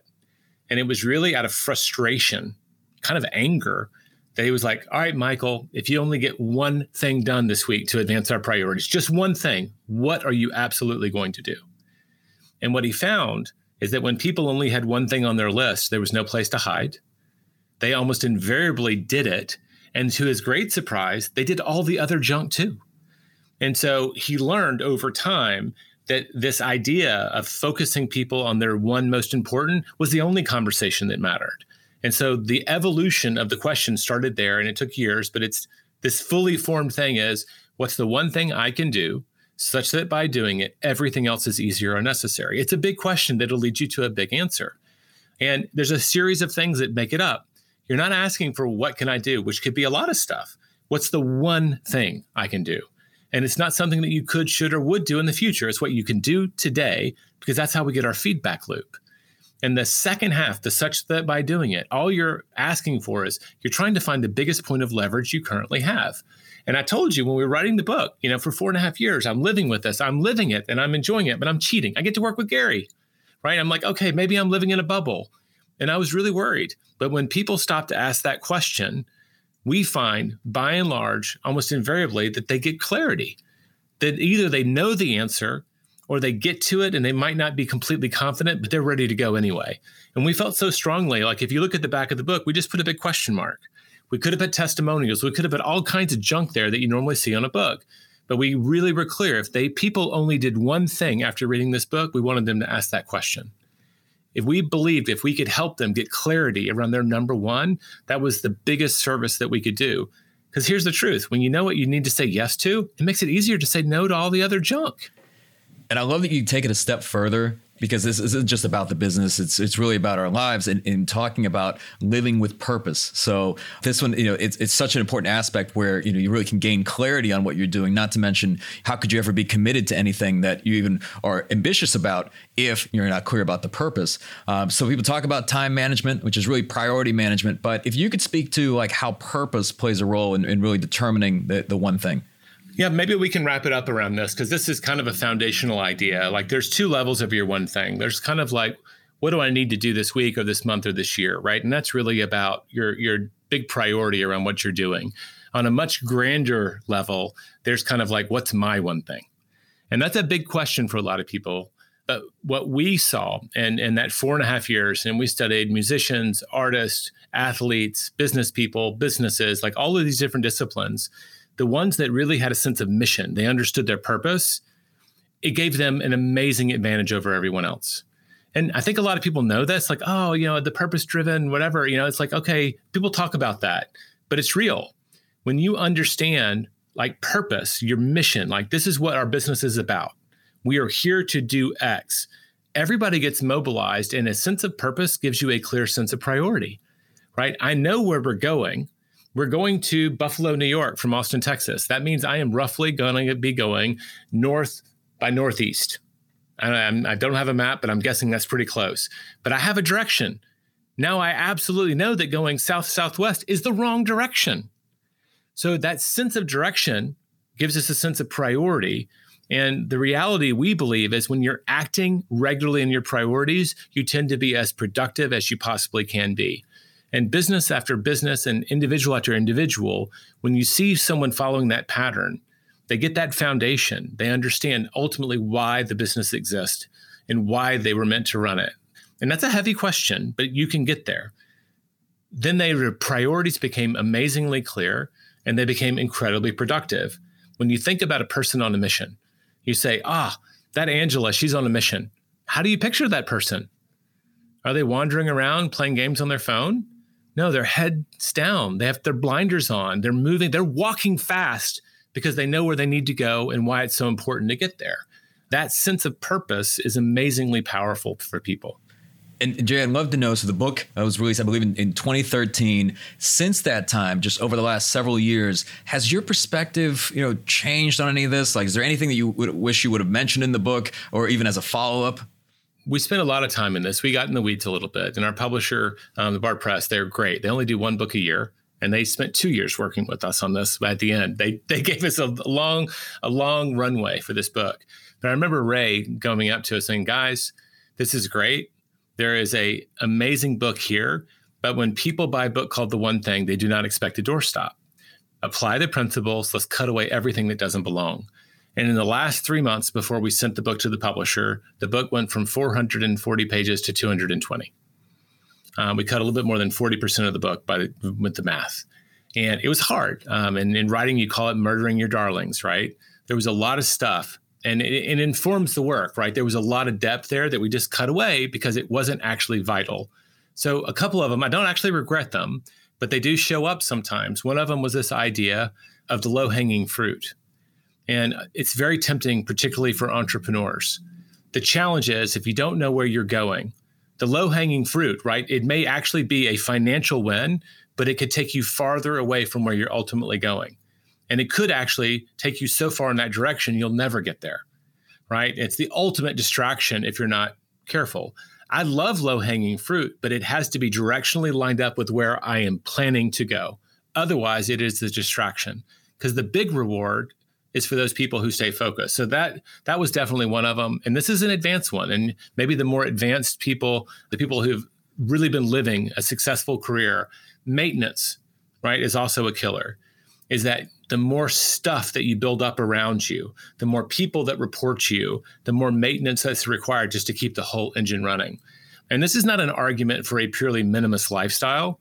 And it was really out of frustration, kind of anger, that he was like, All right, Michael, if you only get one thing done this week to advance our priorities, just one thing, what are you absolutely going to do? And what he found is that when people only had one thing on their list, there was no place to hide. They almost invariably did it. And to his great surprise, they did all the other junk too. And so he learned over time that this idea of focusing people on their one most important was the only conversation that mattered. And so the evolution of the question started there and it took years, but it's this fully formed thing is what's the one thing I can do such that by doing it, everything else is easier or necessary? It's a big question that'll lead you to a big answer. And there's a series of things that make it up. You're not asking for what can I do, which could be a lot of stuff. What's the one thing I can do? And it's not something that you could, should, or would do in the future. It's what you can do today because that's how we get our feedback loop. And the second half, the such that by doing it, all you're asking for is you're trying to find the biggest point of leverage you currently have. And I told you when we were writing the book, you know, for four and a half years, I'm living with this, I'm living it and I'm enjoying it, but I'm cheating. I get to work with Gary, right? I'm like, okay, maybe I'm living in a bubble. And I was really worried. But when people stop to ask that question, we find by and large, almost invariably, that they get clarity, that either they know the answer or they get to it and they might not be completely confident, but they're ready to go anyway. And we felt so strongly like if you look at the back of the book, we just put a big question mark. We could have put testimonials, we could have put all kinds of junk there that you normally see on a book. But we really were clear if they people only did one thing after reading this book, we wanted them to ask that question. If we believed if we could help them get clarity around their number one, that was the biggest service that we could do. Because here's the truth when you know what you need to say yes to, it makes it easier to say no to all the other junk. And I love that you take it a step further because this isn't just about the business. It's it's really about our lives and in talking about living with purpose. So this one, you know, it's it's such an important aspect where you know you really can gain clarity on what you're doing. Not to mention, how could you ever be committed to anything that you even are ambitious about if you're not clear about the purpose? Um, so people talk about time management, which is really priority management. But if you could speak to like how purpose plays a role in, in really determining the the one thing. Yeah, maybe we can wrap it up around this because this is kind of a foundational idea. Like there's two levels of your one thing. There's kind of like, what do I need to do this week or this month or this year, right? And that's really about your your big priority around what you're doing. On a much grander level, there's kind of like, what's my one thing? And that's a big question for a lot of people. But what we saw in, in that four and a half years, and we studied musicians, artists, athletes, business people, businesses, like all of these different disciplines the ones that really had a sense of mission, they understood their purpose, it gave them an amazing advantage over everyone else. And I think a lot of people know this, like, oh, you know, the purpose driven, whatever, you know, it's like, okay, people talk about that, but it's real. When you understand like purpose, your mission, like this is what our business is about. We are here to do X. Everybody gets mobilized, and a sense of purpose gives you a clear sense of priority, right? I know where we're going. We're going to Buffalo, New York from Austin, Texas. That means I am roughly going to be going north by northeast. And I don't have a map, but I'm guessing that's pretty close. But I have a direction. Now I absolutely know that going south southwest is the wrong direction. So that sense of direction gives us a sense of priority. And the reality we believe is when you're acting regularly in your priorities, you tend to be as productive as you possibly can be. And business after business and individual after individual, when you see someone following that pattern, they get that foundation. They understand ultimately why the business exists and why they were meant to run it. And that's a heavy question, but you can get there. Then their priorities became amazingly clear and they became incredibly productive. When you think about a person on a mission, you say, ah, that Angela, she's on a mission. How do you picture that person? Are they wandering around playing games on their phone? No, their heads down. They have their blinders on. They're moving. They're walking fast because they know where they need to go and why it's so important to get there. that sense of purpose is amazingly powerful for people. And Jay, I'd love to know. So the book was released, I believe, in, in 2013. Since that time, just over the last several years, has your perspective, you know, changed on any of this? Like, is there anything that you would wish you would have mentioned in the book, or even as a follow up? We spent a lot of time in this. We got in the weeds a little bit, and our publisher, um, the Bard Press, they're great. They only do one book a year and they spent two years working with us on this. But at the end, they they gave us a long a long runway for this book. But I remember Ray coming up to us saying, "Guys, this is great. There is a amazing book here, but when people buy a book called The One Thing, they do not expect a doorstop. Apply the principles. Let's cut away everything that doesn't belong. And in the last three months before we sent the book to the publisher, the book went from 440 pages to 220. Um, we cut a little bit more than 40% of the book by with the math. And it was hard. Um, and in writing, you call it murdering your darlings, right? There was a lot of stuff and it, it, informs the work, right? There was a lot of depth there that we just cut away because it wasn't actually vital. So a couple of them, I don't actually regret them, but they do show up sometimes. One of them was this idea of the low hanging fruit. And it's very tempting, particularly for entrepreneurs. The challenge is if you don't know where you're going, the low hanging fruit, right? It may actually be a financial win, but it could take you farther away from where you're ultimately going. And it could actually take you so far in that direction, you'll never get there, right? It's the ultimate distraction if you're not careful. I love low hanging fruit, but it has to be directionally lined up with where I am planning to go. Otherwise, it is a distraction because the big reward is for those people who stay focused. So that that was definitely one of them. And this is an advanced one. And maybe the more advanced people, the people who've really been living a successful career, maintenance, right, is also a killer. Is that the more stuff that you build up around you, the more people that report you, the more maintenance that's required just to keep the whole engine running. And this is not an argument for a purely minimalist lifestyle,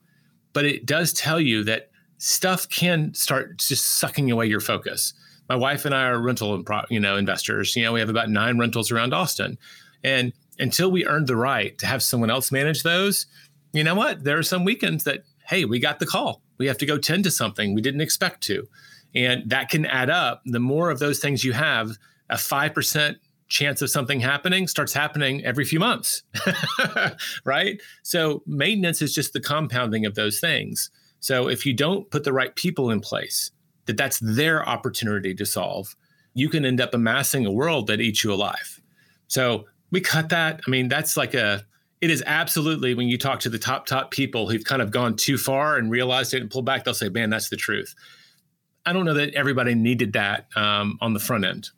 but it does tell you that stuff can start just sucking away your focus. My wife and I are rental, you know, investors. You know, we have about nine rentals around Austin, and until we earned the right to have someone else manage those, you know what? There are some weekends that hey, we got the call. We have to go tend to something we didn't expect to. And that can add up. The more of those things you have, a 5% chance of something happening starts happening every few months. right? So maintenance is just the compounding of those things. So if you don't put the right people in place, that that's their opportunity to solve, you can end up amassing a world that eats you alive. So we cut that. I mean, that's like a it is absolutely when you talk to the top top people who've kind of gone too far and realized it and pulled back, they'll say, "Man, that's the truth." I don't know that everybody needed that um, on the front end.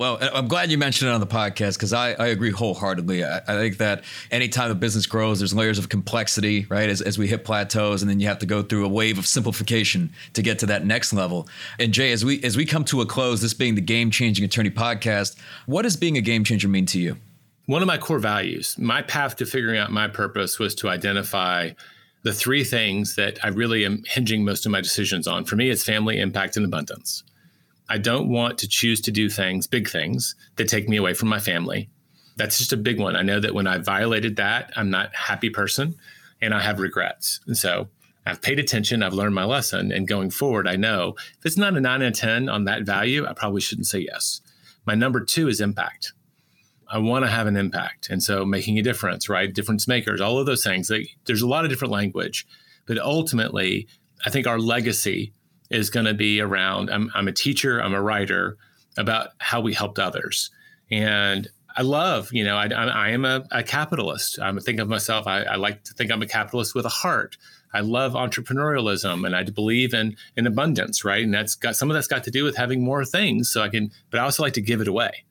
Well, I'm glad you mentioned it on the podcast because I, I agree wholeheartedly. I, I, think that anytime a business grows, there's layers of complexity, right? As, as we hit plateaus, and then you have to go through a wave of simplification to get to that next level. And Jay, as we as we come to a close, this being the Game Changing Attorney podcast, what does being a game changer mean to you? One of my core values, my path to figuring out my purpose was to identify the three things that I really am hinging most of my decisions on. For me, it's family, impact, and abundance. I don't want to choose to do things, big things, that take me away from my family. That's just a big one. I know that when I violated that, I'm not a happy person and I have regrets. And so I've paid attention, I've learned my lesson, and going forward, I know if it's not a nine out of 10 on that value, I probably shouldn't say yes. My number two is impact. I want to have an impact. And so making a difference, right? Difference makers, all of those things. There's a lot of different language, but ultimately, I think our legacy is going to be around I'm, I'm a teacher, I'm a writer about how we helped others. And I love, you know, I, I am a, a, capitalist. I think of myself, I, I like to think I'm a capitalist with a heart. I love entrepreneurialism and I believe in in abundance, right? And that's got some of that's got to do with having more things so I can, but I also like to give it away.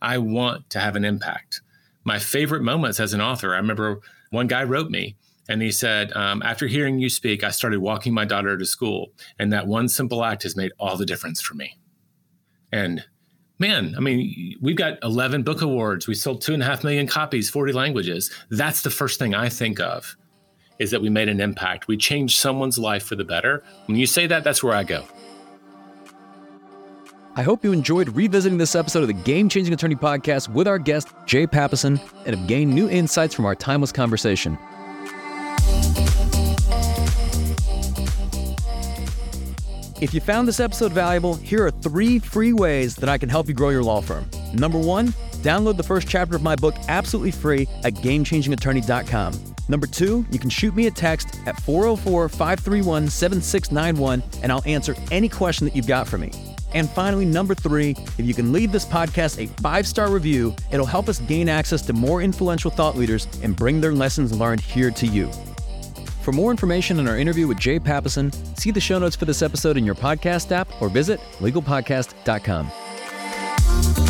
I want to have an impact. My favorite moments as an author, I remember one guy wrote me and he said, um, After hearing you speak, I started walking my daughter to school. And that one simple act has made all the difference for me. And man, I mean, we've got 11 book awards. We sold two and a half million copies, 40 languages. That's the first thing I think of is that we made an impact. We changed someone's life for the better. When you say that, that's where I go. I hope you enjoyed revisiting this episode of the Game Changing Attorney podcast with our guest, Jay Papasan, and have gained new insights from our timeless conversation. If you found this episode valuable, here are three free ways that I can help you grow your law firm. Number one, download the first chapter of my book absolutely free at gamechangingattorney.com. Number two, you can shoot me a text at 404 531 7691 and I'll answer any question that you've got for me. And finally, number three, if you can leave this podcast a five star review, it'll help us gain access to more influential thought leaders and bring their lessons learned here to you. For more information on our interview with Jay Papasan, see the show notes for this episode in your podcast app or visit legalpodcast.com.